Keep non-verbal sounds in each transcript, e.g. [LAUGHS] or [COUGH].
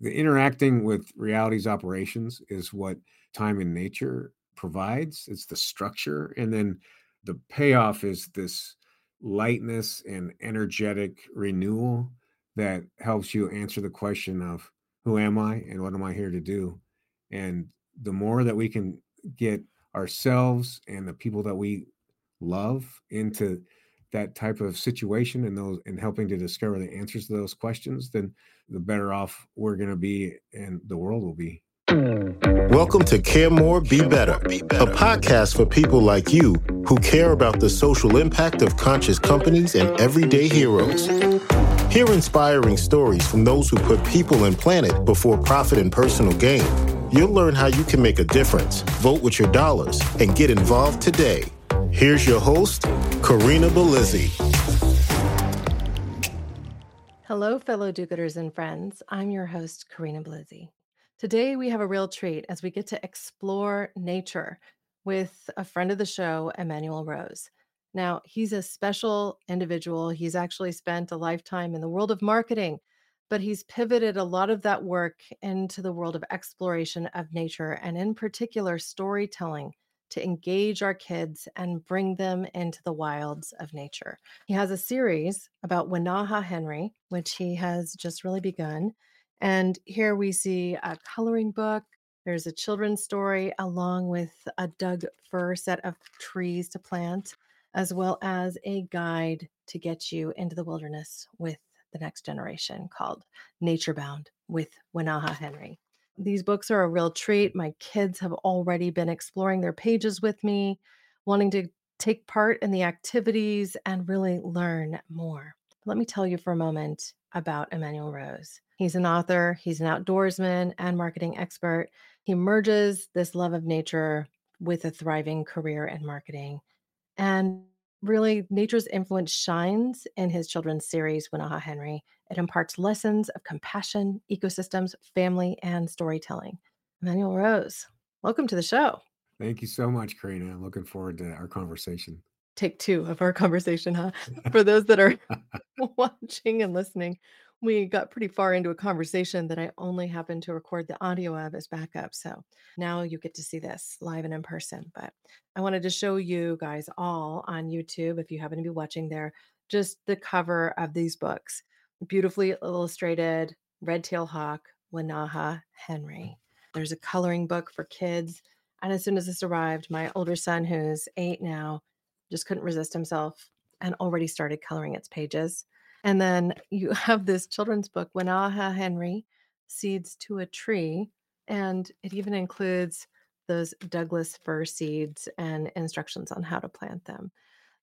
the interacting with reality's operations is what time in nature provides. It's the structure. And then the payoff is this lightness and energetic renewal that helps you answer the question of who am I and what am I here to do? And the more that we can get ourselves and the people that we love into that type of situation and those and helping to discover the answers to those questions, then the better off we're going to be and the world will be. Welcome to Care More, Be Better, a podcast for people like you who care about the social impact of conscious companies and everyday heroes. Hear inspiring stories from those who put people and planet before profit and personal gain. You'll learn how you can make a difference, vote with your dollars, and get involved today. Here's your host, Corinna Bellizzi. Hello, fellow do gooders and friends. I'm your host, Corinna Bellizzi. Today, we have a real treat as we get to explore nature with a friend of the show, Emanuel Rose. Now, he's a special individual. He's actually spent a lifetime in the world of marketing, but he's pivoted a lot of that work into the world of exploration of nature and, in particular, storytelling to engage our kids and bring them into the wilds of nature. He has a series about Wenaha Henry, which he has just really begun. And here we see a coloring book. There's a children's story along with a Doug fir set of trees to plant, as well as a guide to get you into the wilderness with the next generation called Nature Bound with Wenaha Henry. These books are a real treat. My kids have already been exploring their pages with me, wanting to take part in the activities and really learn more. Let me tell you for a moment about Emanuel Rose. He's an author, he's an outdoorsman and marketing expert. He merges this love of nature with a thriving career in marketing. And really, nature's influence shines in his children's series, Wenaha Henry. It imparts lessons of compassion, ecosystems, family, and storytelling. Emanuel Rose, welcome to the show. Thank you so much, Corinna. I'm looking forward to our conversation. Take two of our conversation, huh? [LAUGHS] For those that are [LAUGHS] watching and listening, we got pretty far into a conversation that I only happened to record the audio of as backup. So now you get to see this live and in person. But I wanted to show you guys all on YouTube, if you happen to be watching there, just the cover of these books. Beautifully illustrated Red Tail Hawk, Wenaha Henry. There's a coloring book for kids. And as soon as this arrived, my older son, who's eight now, just couldn't resist himself and already started coloring its pages. And then [LAUGHS] you have this children's book, Wenaha Henry, Seeds to a Tree. And it even includes those Douglas fir seeds and instructions on how to plant them.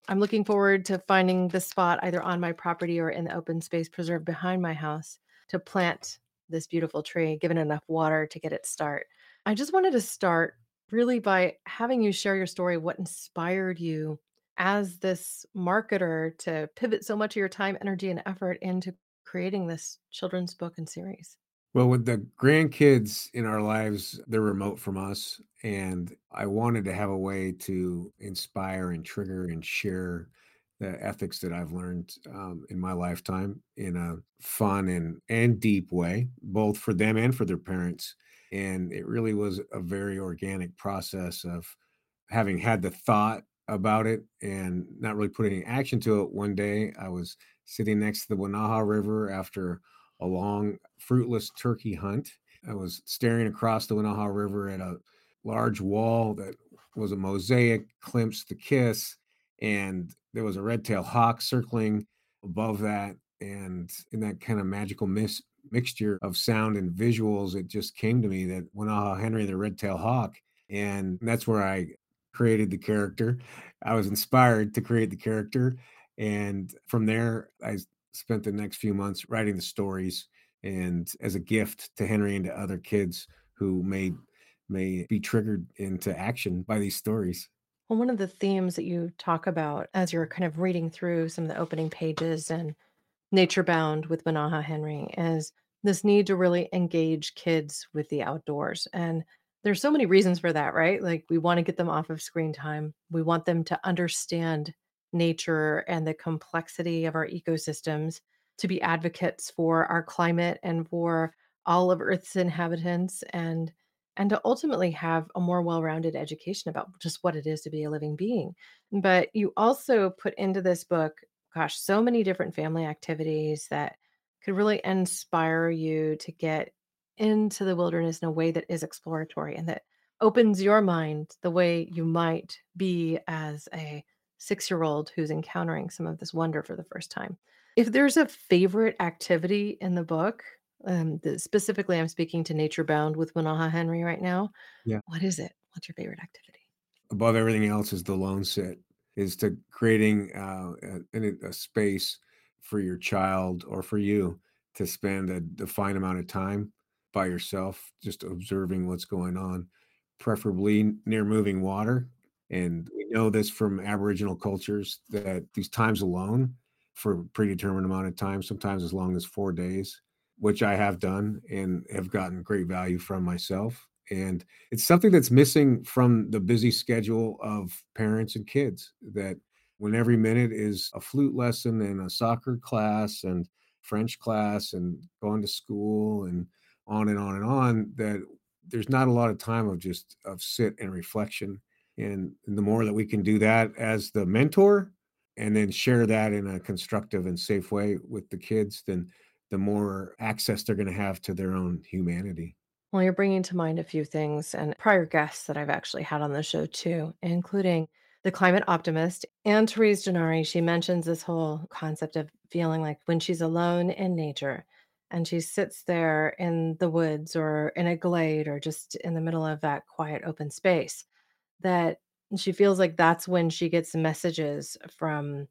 I'm looking forward to finding the spot either on my property or in the open space preserve behind my house to plant this beautiful tree, given enough water to get it start. I just wanted to start really by having you share your story, what inspired you as this marketer to pivot so much of your time, energy, and effort into creating this children's book and series? Well, with the grandkids in our lives, they're remote from us. And I wanted to have a way to inspire and trigger and share the ethics that I've learned um, in my lifetime in a fun and, and deep way, both for them and for their parents. And it really was a very organic process of having had the thought about it and not really putting any action to it. One day I was sitting next to the Wenaha River after a long, fruitless turkey hunt. I was staring across the Wenaha River at a large wall that was a mosaic, Klimt's the Kiss, and there was a red-tailed hawk circling above that. And in that kind of magical mis- mixture of sound and visuals, it just came to me that Wenaha Henry, the red-tailed hawk, and that's where I created the character. I was inspired to create the character. And from there, I spent the next few months writing the stories and as a gift to Henry and to other kids who may may be triggered into action by these stories. Well, one of the themes that you talk about as you're kind of reading through some of the opening pages and Nature Bound with Wenaha Henry is this need to really engage kids with the outdoors. And there's so many reasons for that, right? Like we want to get them off of screen time. We want them to understand nature and the complexity of our ecosystems, to be advocates for our climate and for all of Earth's inhabitants and and to ultimately have a more well-rounded education about just what it is to be a living being. But you also put into this book, gosh, so many different family activities that could really inspire you to get into the wilderness in a way that is exploratory and that opens your mind the way you might be as a six year old who's encountering some of this wonder for the first time. If there's a favorite activity in the book, um, the, specifically, I'm speaking to Nature Bound with Wenaha Henry right now. Yeah. What is it? What's your favorite activity? Above everything else is the lone sit, is to creating uh, a, a space for your child or for you to spend a defined amount of time by yourself, just observing what's going on, preferably near moving water. And we know this from Aboriginal cultures that these times alone for a predetermined amount of time, sometimes as long as four days, which I have done and have gotten great value from myself. And it's something that's missing from the busy schedule of parents and kids that when every minute is a flute lesson and a soccer class and French class and going to school and on and on and on, that there's not a lot of time of just of sit and reflection. And the more that we can do that as the mentor and then share that in a constructive and safe way with the kids, then the more access they're going to have to their own humanity. Well, you're bringing to mind a few things and prior guests that I've actually had on the show too, including the climate optimist and Therese Gennari. She mentions this whole concept of feeling like when she's alone in nature and she sits there in the woods or in a glade or just in the middle of that quiet open space, that she feels like that's when she gets messages from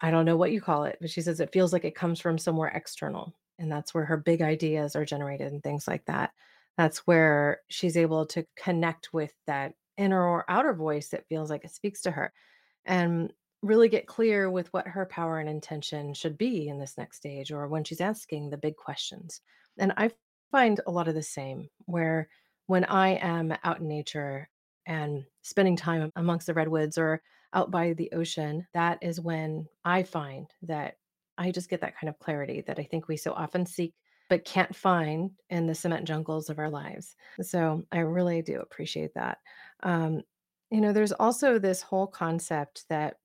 I don't know what you call it, but she says it feels like it comes from somewhere external. And that's where her big ideas are generated and things like that. That's where she's able to connect with that inner or outer voice that feels like it speaks to her and really get clear with what her power and intention should be in this next stage or when she's asking the big questions. And I find a lot of the same where when I am out in nature and spending time amongst the redwoods or out by the ocean, that is when I find that I just get that kind of clarity that I think we so often seek but can't find in the cement jungles of our lives. So I really do appreciate that. Um, you know, there's also this whole concept that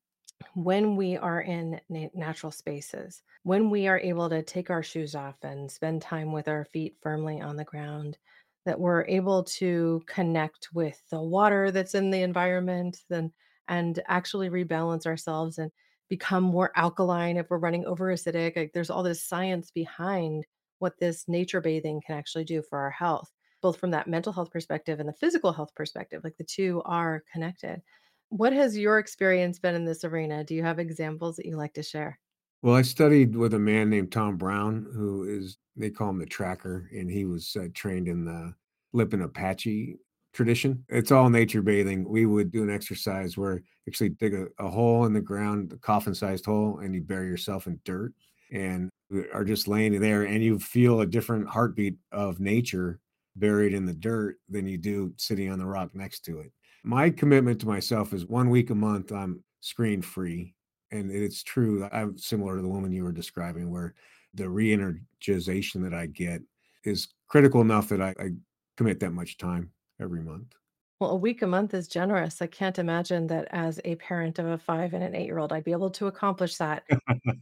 when we are in na- natural spaces, when we are able to take our shoes off and spend time with our feet firmly on the ground, that we're able to connect with the water that's in the environment then and actually rebalance ourselves and become more alkaline if we're running over acidic. Like there's all this science behind what this nature bathing can actually do for our health, both from that mental health perspective and the physical health perspective. Like the two are connected. What has your experience been in this arena? Do you have examples that you like to share? Well, I studied with a man named Tom Brown, who is, they call him the tracker, and he was uh, trained in the Lipan Apache tradition. It's all nature bathing. We would do an exercise where actually dig a, a hole in the ground, a coffin sized hole, and you bury yourself in dirt and are just laying there, and you feel a different heartbeat of nature buried in the dirt than you do sitting on the rock next to it. My commitment to myself is one week a month, I'm screen free. And it's true. I'm similar to the woman you were describing, where the re energization that I get is critical enough that I, I commit that much time every month. Well, a week a month is generous. I can't imagine that as a parent of a five and an eight year old, I'd be able to accomplish that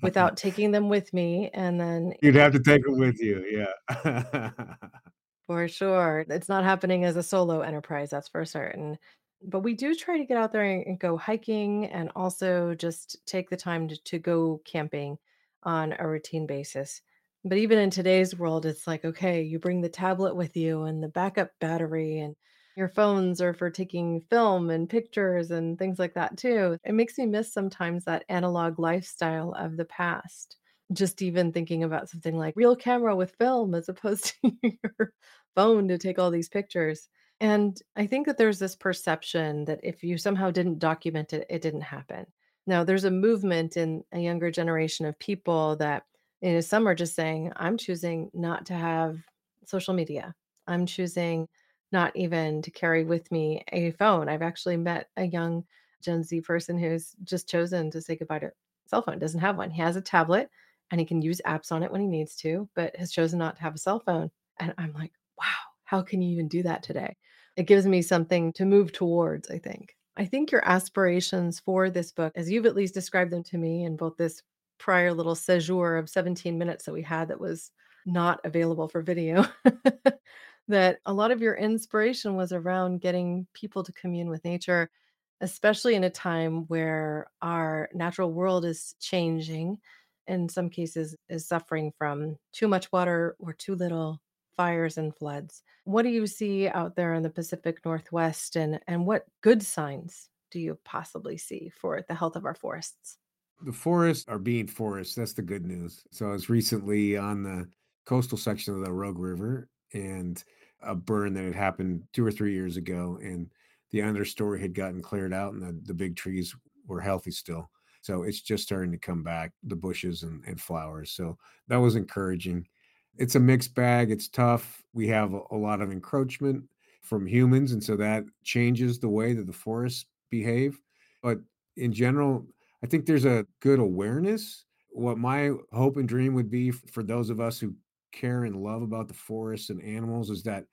without [LAUGHS] taking them with me. And then you'd have to take them with you. Yeah. [LAUGHS] for sure. It's not happening as a solo enterprise, that's for certain. But we do try to get out there and go hiking and also just take the time to, to go camping on a routine basis. But even in today's world, it's like, okay, you bring the tablet with you and the backup battery, and your phones are for taking film and pictures and things like that too. It makes me miss sometimes that analog lifestyle of the past. Just even thinking about something like real camera with film as opposed [LAUGHS] to your phone to take all these pictures. And I think that there's this perception that if you somehow didn't document it, it didn't happen. Now, there's a movement in a younger generation of people that you know, some are just saying, I'm choosing not to have social media. I'm choosing not even to carry with me a phone. I've actually met a young Gen Z person who's just chosen to say goodbye to cell phone, doesn't have one. He has a tablet and he can use apps on it when he needs to, but has chosen not to have a cell phone. And I'm like, wow, how can you even do that today? It gives me something to move towards, I think. I think your aspirations for this book, as you've at least described them to me in both this prior little séjour of 17 minutes that we had that was not available for video, [LAUGHS] that a lot of your inspiration was around getting people to commune with nature, especially in a time where our natural world is changing, in some cases is suffering from too much water or too little, fires and floods. What do you see out there in the Pacific Northwest and and what good signs do you possibly see for the health of our forests? The forests are being forests. That's the good news. So I was recently on the coastal section of the Rogue River and a burn that had happened two or three years ago, and the understory had gotten cleared out, and the, the big trees were healthy still. So it's just starting to come back, the bushes and, and flowers. So that was encouraging. It's a mixed bag. It's tough. We have a, a lot of encroachment from humans, and so that changes the way that the forests behave. But in general, I think there's a good awareness. What my hope and dream would be for those of us who care and love about the forests and animals is that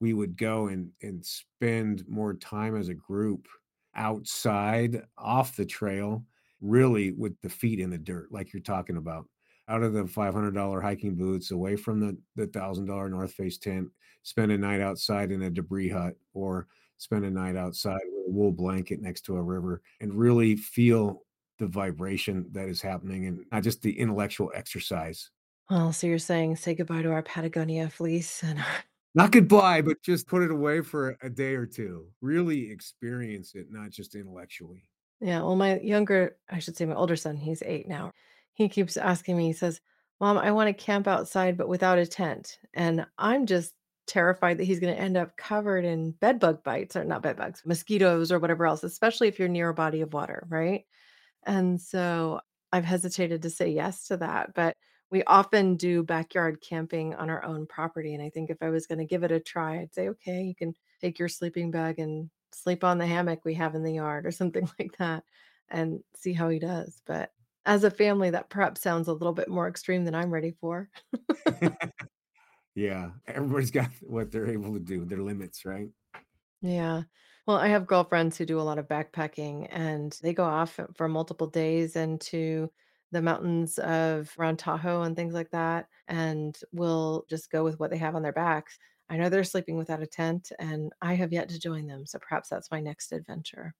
we would go and and spend more time as a group outside off the trail really with the feet in the dirt like you're talking about out of the $500 hiking boots away from the the $1000 north face tent spend a night outside in a debris hut or spend a night outside with a wool blanket next to a river and really feel the vibration that is happening and not just the intellectual exercise. Well, so you're saying say goodbye to our Patagonia fleece and [LAUGHS] Not goodbye, but just put it away for a day or 2. Really experience it, not just intellectually. Yeah, well, my younger I should say my older son, he's 8 now. He keeps asking me, he says, "Mom, I wanna camp outside, but without a tent." And I'm just terrified that he's gonna end up covered in bed bug bites or not bed bugs, mosquitoes or whatever else, especially if you're near a body of water, right? And so I've hesitated to say yes to that, but we often do backyard camping on our own property. And I think if I was going to give it a try, I'd say, okay, you can take your sleeping bag and sleep on the hammock we have in the yard or something [LAUGHS] like that and see how he does. But as a family, that perhaps sounds a little bit more extreme than I'm ready for. [LAUGHS] Yeah, everybody's got [LAUGHS] what they're able to do, their limits, right? Yeah. Well, I have girlfriends who do a lot of backpacking and they go off for multiple days into the mountains of around Tahoe and things like that and will just go with what they have on their backs. I know they're sleeping without a tent and I have yet to join them. So perhaps that's my next adventure.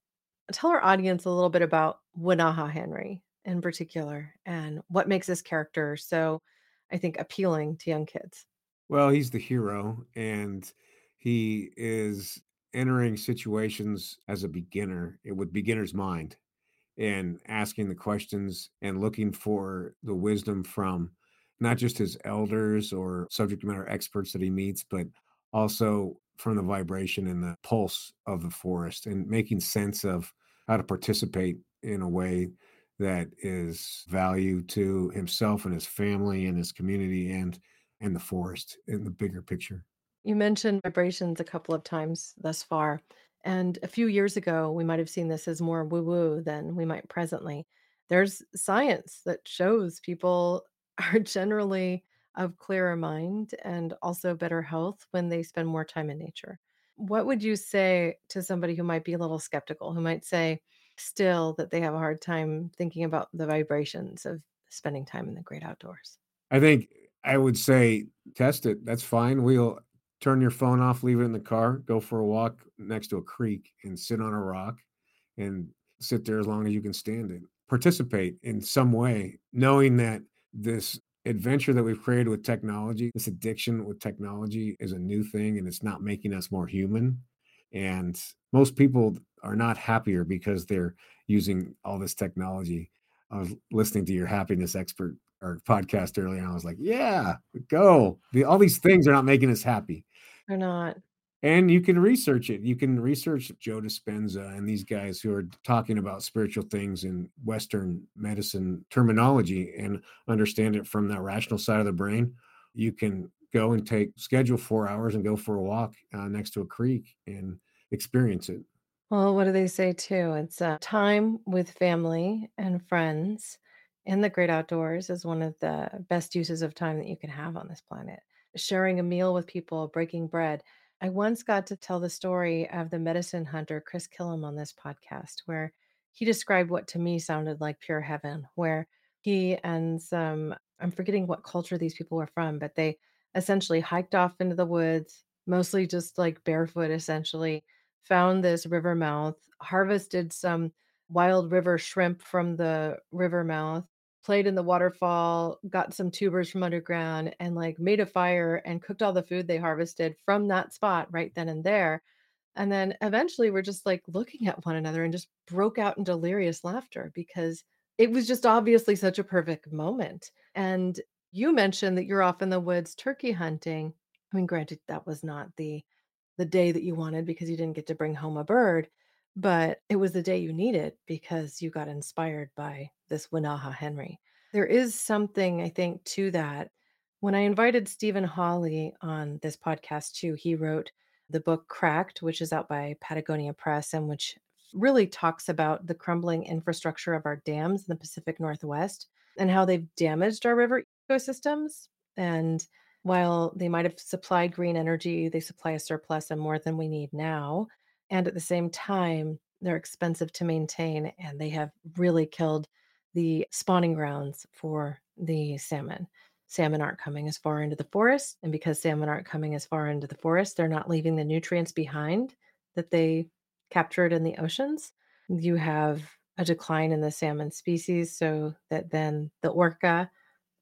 Tell our audience a little bit about Wenaha Henry in particular and what makes this character so, I think, appealing to young kids. Well, he's the hero, and he is entering situations as a beginner eh, with beginner's mind and asking the questions and looking for the wisdom from not just his elders or subject matter experts that he meets, but also from the vibration and the pulse of the forest and making sense of how to participate in a way that is value to himself and his family and his community and and the forest in the bigger picture. You mentioned vibrations a couple of times thus far. And a few years ago, we might have seen this as more woo woo than we might presently. There's science that shows people [LAUGHS] are generally of clearer mind and also better health when they spend more time in nature. What would you say to somebody who might be a little skeptical, who might say still that they have a hard time thinking about the vibrations of spending time in the great outdoors? I think I would say test it. That's fine. We'll turn your phone off, leave it in the car, go for a walk next to a creek and sit on a rock and sit there as long as you can stand it. Participate in some way, knowing that this adventure that we've created with technology, this addiction with technology is a new thing and it's not making us more human. And most people are not happier because they're using all this technology. I was listening to your happiness expert or podcast earlier, and I was like, yeah, go. The, all these things are not making us happy. Or not. And you can research it. You can research Joe Dispenza and these guys who are talking about spiritual things in Western medicine terminology and understand it from that rational side of the brain. You can go and take schedule four hours and go for a walk uh, next to a creek and experience it. Well, what do they say too? It's uh, time with family and friends in the great outdoors is one of the best uses of time that you can have on this planet. sharing a meal with people, breaking bread. I once got to tell the story of the medicine hunter, Chris Kilham, on this podcast, where he described what to me sounded like pure heaven, where he and some, I'm forgetting what culture these people were from, but they essentially hiked off into the woods, mostly just like barefoot, essentially, found this river mouth, harvested some wild river shrimp from the river mouth, played in the waterfall, got some tubers from underground, and like made a fire and cooked all the food they harvested from that spot right then and there. And then eventually we're just like looking at one another and just broke out in delirious laughter because it was just obviously such a perfect moment. And you mentioned that you're off in the woods turkey hunting. I mean, granted, that was not the the day that you wanted because you didn't get to bring home a bird, but it was the day you needed because you got inspired by this Wenaha Henry. There is something I think to that. When I invited Stephen Hawley on this podcast too, he wrote the book Cracked, which is out by Patagonia Press and which really talks about the crumbling infrastructure of our dams in the Pacific Northwest and how they've damaged our river ecosystems. And while they might have supplied green energy, they supply a surplus and more than we need now. And at the same time, they're expensive to maintain and they have really killed the spawning grounds for the salmon. Salmon aren't coming as far into the forest. And because salmon aren't coming as far into the forest, they're not leaving the nutrients behind that they captured in the oceans. You have a decline in the salmon species, so that then the orca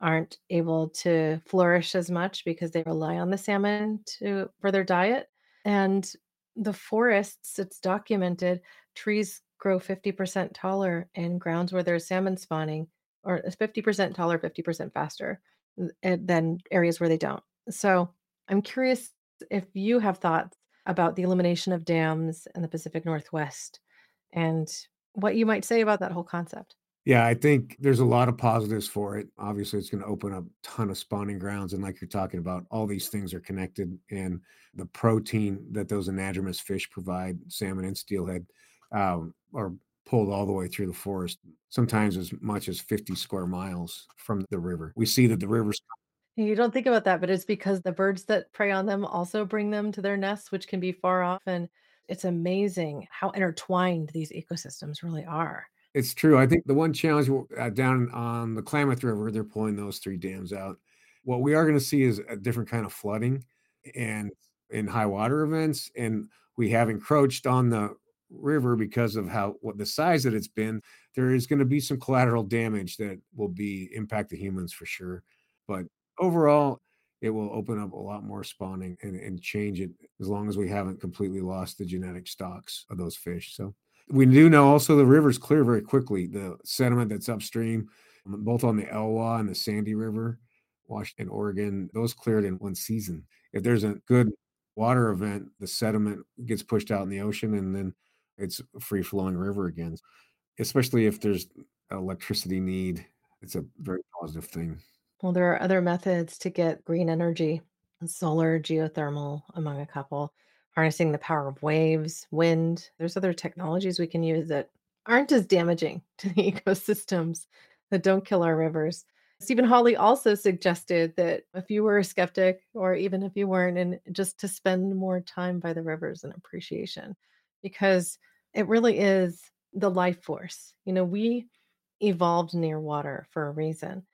aren't able to flourish as much because they rely on the salmon to for their diet. And the forests, it's documented, trees grow 50% taller in grounds where there's salmon spawning, or uh, 50% taller, 50% faster uh, than areas where they don't. So I'm curious if you have thoughts about the elimination of dams in the Pacific Northwest and what you might say about that whole concept. Yeah, I think there's a lot of positives for it. Obviously, it's going to open up a ton of spawning grounds. And like you're talking about, all these things are connected. And the protein that those anadromous fish provide, salmon and steelhead, um, are pulled all the way through the forest, sometimes as much as 50 square miles from the river. We see that the rivers. You don't think about that, but it's because the birds that prey on them also bring them to their nests, which can be far off. And it's amazing how intertwined these ecosystems really are. It's true. I think the one challenge uh, down on the Klamath River, they're pulling those three dams out. What we are going to see is a different kind of flooding and in high water events. And we have encroached on the river because of how what the size that it's been. There is going to be some collateral damage that will be impact the humans for sure. But overall, it will open up a lot more spawning and, and change it as long as we haven't completely lost the genetic stocks of those fish. So we do know also the rivers clear very quickly. The sediment that's upstream, um, both on the Elwha and the Sandy River, Washington, Oregon, those cleared in one season. If there's a good water event, the sediment gets pushed out in the ocean and then it's a free flowing river again. Especially if there's electricity need, it's a very positive thing. Well, there are other methods to get green energy, solar, geothermal, among a couple harnessing the power of waves, wind. There's other technologies we can use that aren't as damaging [LAUGHS] to the ecosystems that don't kill our rivers. Stephen Hawley also suggested that if you were a skeptic, or even if you weren't, and just to spend more time by the rivers and appreciation, because it really is the life force. You know, we evolved near water for a reason.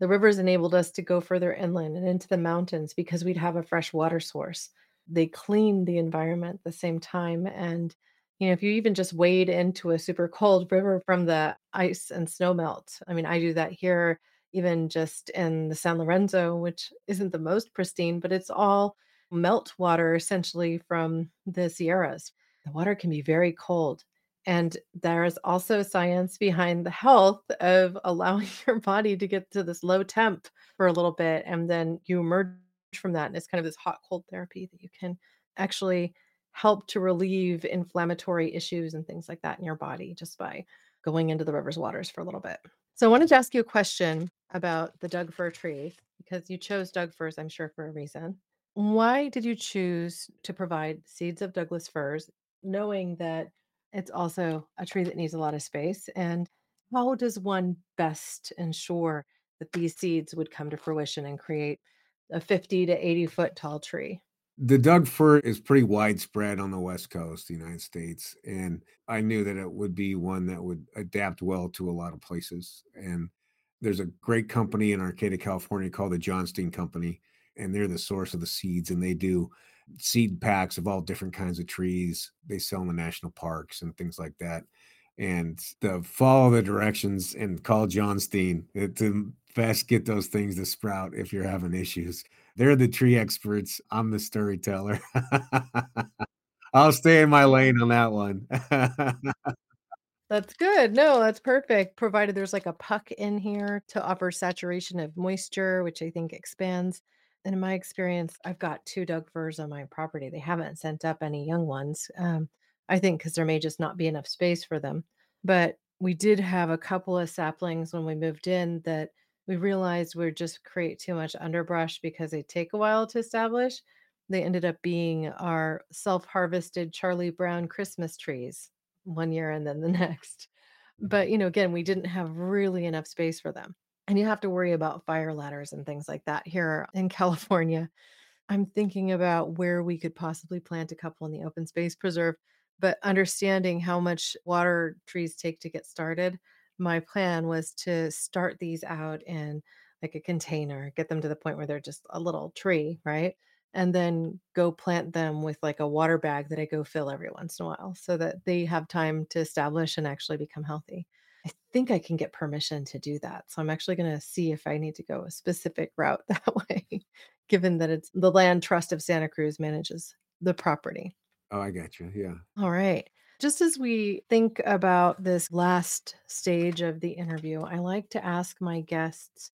The rivers enabled us to go further inland and into the mountains because we'd have a fresh water source they clean the environment at the same time and you know if you even just wade into a super cold river from the ice and snow melt i mean i do that here even just in the san lorenzo which isn't the most pristine but it's all melt water essentially from the sierras. The water can be very cold and there is also science behind the health of allowing [LAUGHS] your body to get to this low temp for a little bit and then you emerge from that. And it's kind of this hot cold therapy that you can actually help to relieve inflammatory issues and things like that in your body just by going into the river's waters for a little bit. So I wanted to ask you a question about the Doug fir tree because you chose Doug firs, I'm sure, for a reason. Why did you choose to provide seeds of Douglas firs, knowing that it's also a tree that needs a lot of space? And how does one best ensure that these seeds would come to fruition and create a 50 to 80 foot tall tree. The Doug fir is pretty widespread on the West Coast, of the United States. And I knew that it would be one that would adapt well to a lot of places. And there's a great company in Arcata, California called the Jonsteen Company, and they're the source of the seeds. And they do seed packs of all different kinds of trees. They sell in the national parks and things like that. And the follow the directions and call Jonsteen to best get those things to sprout if you're having issues. They're the tree experts. I'm the storyteller. [LAUGHS] I'll stay in my lane on that one. [LAUGHS] That's good. No, that's perfect. Provided there's like a puck in here to offer saturation of moisture, which I think expands. And in my experience, I've got two Doug firs on my property. They haven't sent up any young ones. Um, I think because there may just not be enough space for them. But we did have a couple of saplings when we moved in that we realized we would just create too much underbrush because they take a while to establish. They ended up being our self harvested Charlie Brown Christmas trees one year and then the [LAUGHS] next. But, you know, again, we didn't have really enough space for them. And you have to worry about fire ladders and things like that here in [LAUGHS] California. I'm thinking about where we could possibly plant a couple in the open space preserve, but understanding how much water trees take to get started, my plan was to start these out in like a container, get them to the point where they're just a little tree, right? And then go plant them with like a water bag that I go fill every once in a while so that they have time to establish and actually become healthy. I think I can get permission to do that. So I'm actually going to see if I need to go a specific route [LAUGHS] that way, given that it's the Land Trust of Santa Cruz manages the property. Oh, I got you. Yeah. All right. Just as we think about this last stage of the interview, I like to ask my guests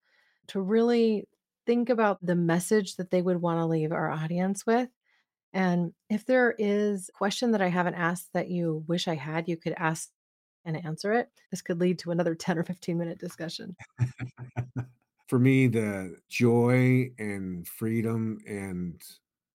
to really think about the message that they would want to leave our audience with. And if there is a question that I haven't asked that you wish I had, you could ask and answer it. This could lead to another [LAUGHS] 10 or 15 minute discussion. [LAUGHS] For me, the joy and freedom and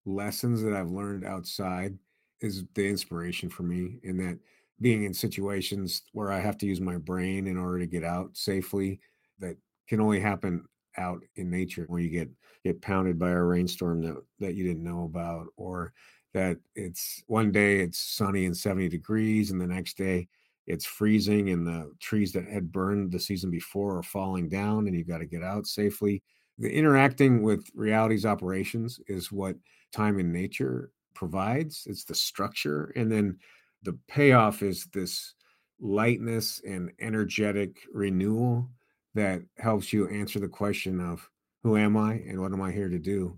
lessons that I've learned outside is the inspiration for me in that being in situations where I have to use my brain in order to get out safely that can only happen out in nature where you get get pounded by a rainstorm that that you didn't know about or that it's one day it's sunny and 70 degrees and the next day it's freezing and the trees that had burned the season before are falling down and you've got to get out safely. The interacting with reality's operations is what time in nature provides. It's the structure. And then the payoff is this lightness and energetic renewal that helps you answer the question of who am I and what am I here to do?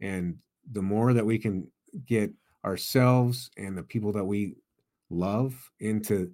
And the more that we can get ourselves and the people that we love into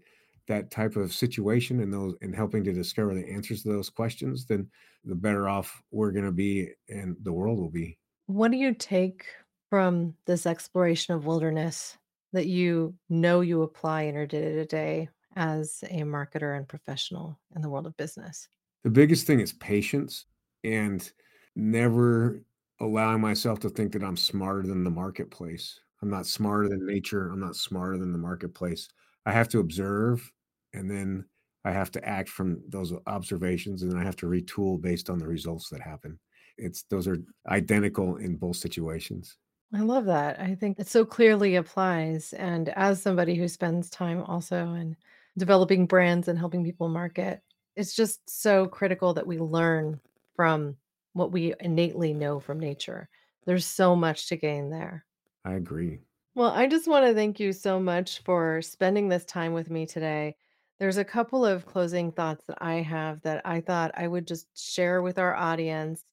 that type of situation and those and helping to discover the answers to those questions, then the better off we're going to be and the world will be. What do you take from this exploration of wilderness that you know you apply in your day to day as a marketer and professional in the world of business? The biggest thing is patience and never allowing myself to think that I'm smarter than the marketplace. I'm not smarter than mm. nature. I'm not smarter than the marketplace. I have to observe and then I have to act from those observations and then I have to retool based on the results that happen. It's those are identical in both situations. I love that. I think it so clearly applies. And as somebody who spends time also in developing brands and helping people market, it's just so critical that we learn from what we innately know from nature. There's so much to gain there. I agree. Well, I just want to thank you so much for spending this time with me today. There's a couple of closing thoughts that I have that I thought I would just share with our audience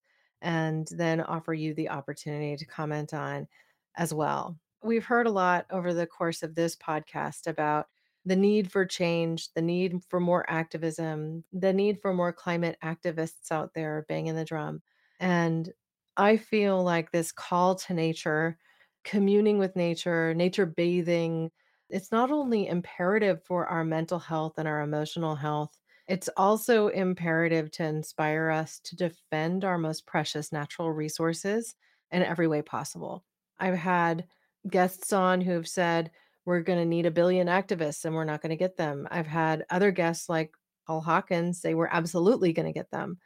and then offer you the opportunity to comment on as well. We've heard a lot over the course of this podcast about the need for change, the need for more activism, the need for more climate activists out there banging the drum. And I feel like this call to nature, communing with nature, nature bathing, it's not only imperative for our mental health and our emotional health, it's also imperative to inspire us to defend our most precious natural resources in every way possible. I've had guests on who have said, we're going to need a billion activists and we're not going to get them. I've had other guests like Paul Hawkins say, we're absolutely going to get them.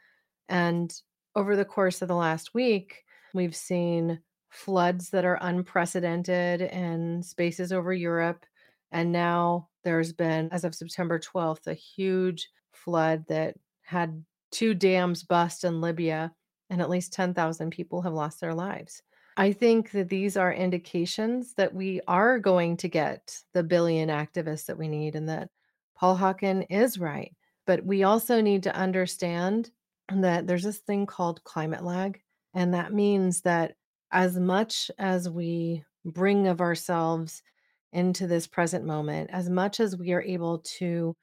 And over the course of the last week, We've seen floods that are unprecedented in spaces over Europe. And now there's been, as of September 12th, a huge flood that had two dams bust in Libya, and at least 10,000 people have lost their lives. I think that these are indications that we are going to get the billion activists that we need and that Paul Hawken is right. But we also need to understand that there's this thing called climate lag. And that means that as much as we bring of ourselves into this present moment, as much as we are able to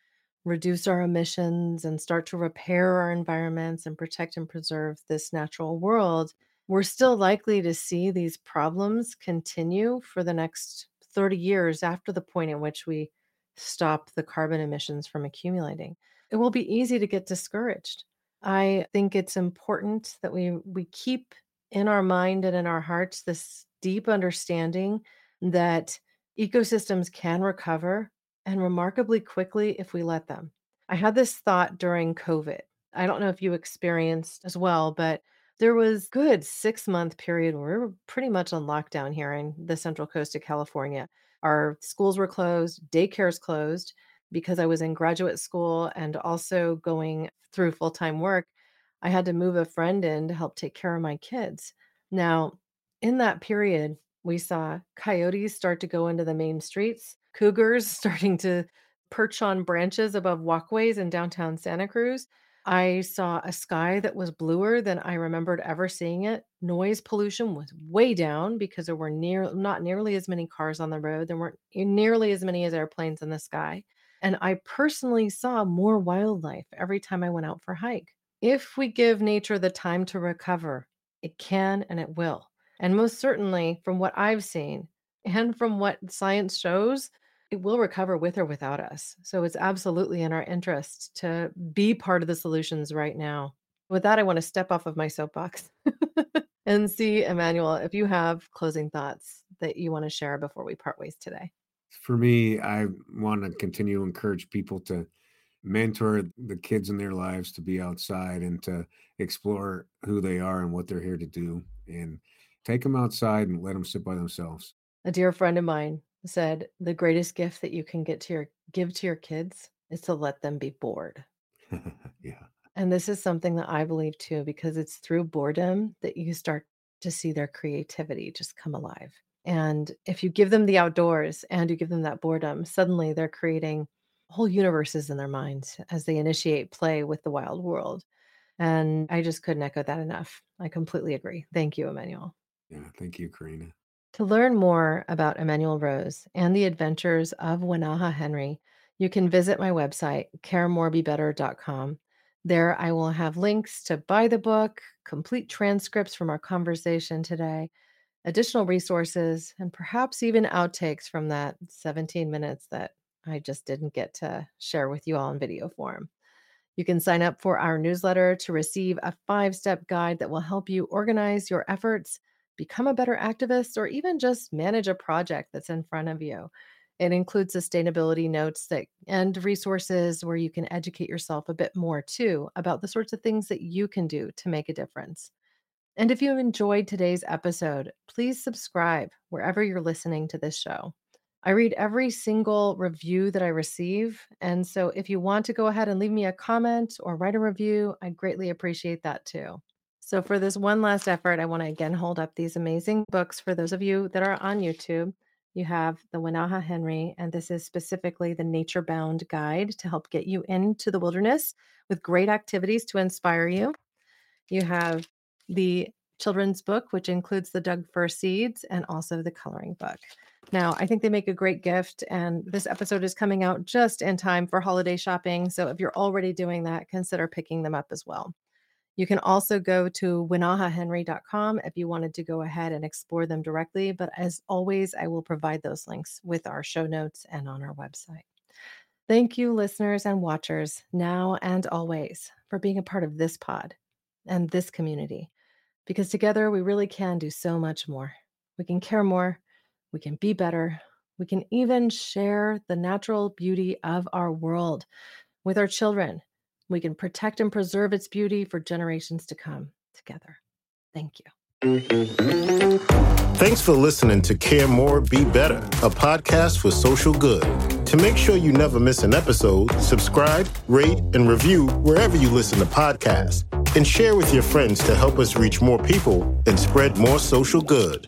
reduce our emissions and start to repair our environments and protect and preserve this natural world, we're still likely to see these problems continue for the next 30 years after the point at which we stop the carbon emissions from accumulating. It will be easy to get discouraged. I think it's important that we we keep in our mind and in our hearts this deep understanding that ecosystems can recover and remarkably quickly if we let them. I had this thought during COVID. I don't know if you experienced as well, but there was good 6-month period where we were pretty much on lockdown here in the Central Coast of California. Our schools were closed, daycares closed because I was in graduate school and also going through full-time work. I had to move a friend in to help take care of my kids. Now, in that period, we saw coyotes start to go into the main streets, cougars [LAUGHS] starting to perch on branches above walkways in downtown Santa Cruz. I saw a sky that was bluer than I remembered ever seeing it. Noise pollution was way down because there were near not nearly as many cars on the road. There weren't nearly as many as airplanes in the sky. And I personally saw more wildlife every time I went out for a hike. If we give nature the time to recover, it can and it will. And most certainly, from what I've seen and from what science shows, it will recover with or without us. So it's absolutely in our interest to be part of the solutions right now. With that, I want to step off of my soapbox [LAUGHS] and see, Emanuel, if you have closing thoughts that you want to share before we part ways today. For me, I want to continue to encourage people to mentor the kids in their lives to be outside and to explore who they are and what they're here to do and take them outside and let them sit by themselves. A dear friend of mine said the greatest gift that you can get to your give to your kids is to let them be bored. [LAUGHS] yeah. And this is something that I believe too because it's through boredom that you start to see their creativity just come alive. And if you give them the outdoors and you give them that boredom, suddenly they're creating whole universes in their minds as they initiate play with the wild world. And I just couldn't echo that enough. I completely agree. Thank you, Emanuel. Yeah. Thank you, Corinna. To learn more about Emanuel Rose and the adventures of Wenaha Henry, you can visit my website, caremorebebetter.com. There, I will have links to buy the book, complete transcripts from our conversation today, additional resources, and perhaps even outtakes from that 17 minutes that I just didn't get to share with you all in video form. You can sign up for our newsletter to receive a five step guide that will help you organize your efforts, become a better activist, or even just manage a project that's in front of you. It includes sustainability notes that and resources where you can educate yourself a bit more too about the sorts of things that you can do to make a difference. And if you enjoyed today's episode, please subscribe wherever you're listening to this show. I read every single review that I receive. And so if you want to go ahead and leave me a comment or write a review, I greatly appreciate that too. So for this one last effort, I want to again hold up these amazing books for those of you that are on YouTube. You have the Wenaha Henry, and this is specifically the Nature Bound Guide to help get you into the wilderness with great activities to inspire you. You have the children's book, which includes the Doug Fir Seeds and also the coloring book. Now, I think they make a great gift, and this episode is coming out just in time for holiday shopping. So if you're already doing that, consider picking them up as well. You can also go to wenahahenry.com if you wanted to go ahead and explore them directly. But as always, I will provide those links with our show notes and on our website. Thank you, listeners and watchers, now and always, for being a part of this pod and this community, because together we really can do so much more. We can care more we can be better. We can even share the natural beauty of our world with our children. We can protect and preserve its beauty for generations to come together. Thank you. Thanks for listening to Care More, Be Better, a podcast for social good. To make sure you never miss an episode, subscribe, rate, and review wherever you listen to podcasts, and share with your friends to help us reach more people and spread more social good.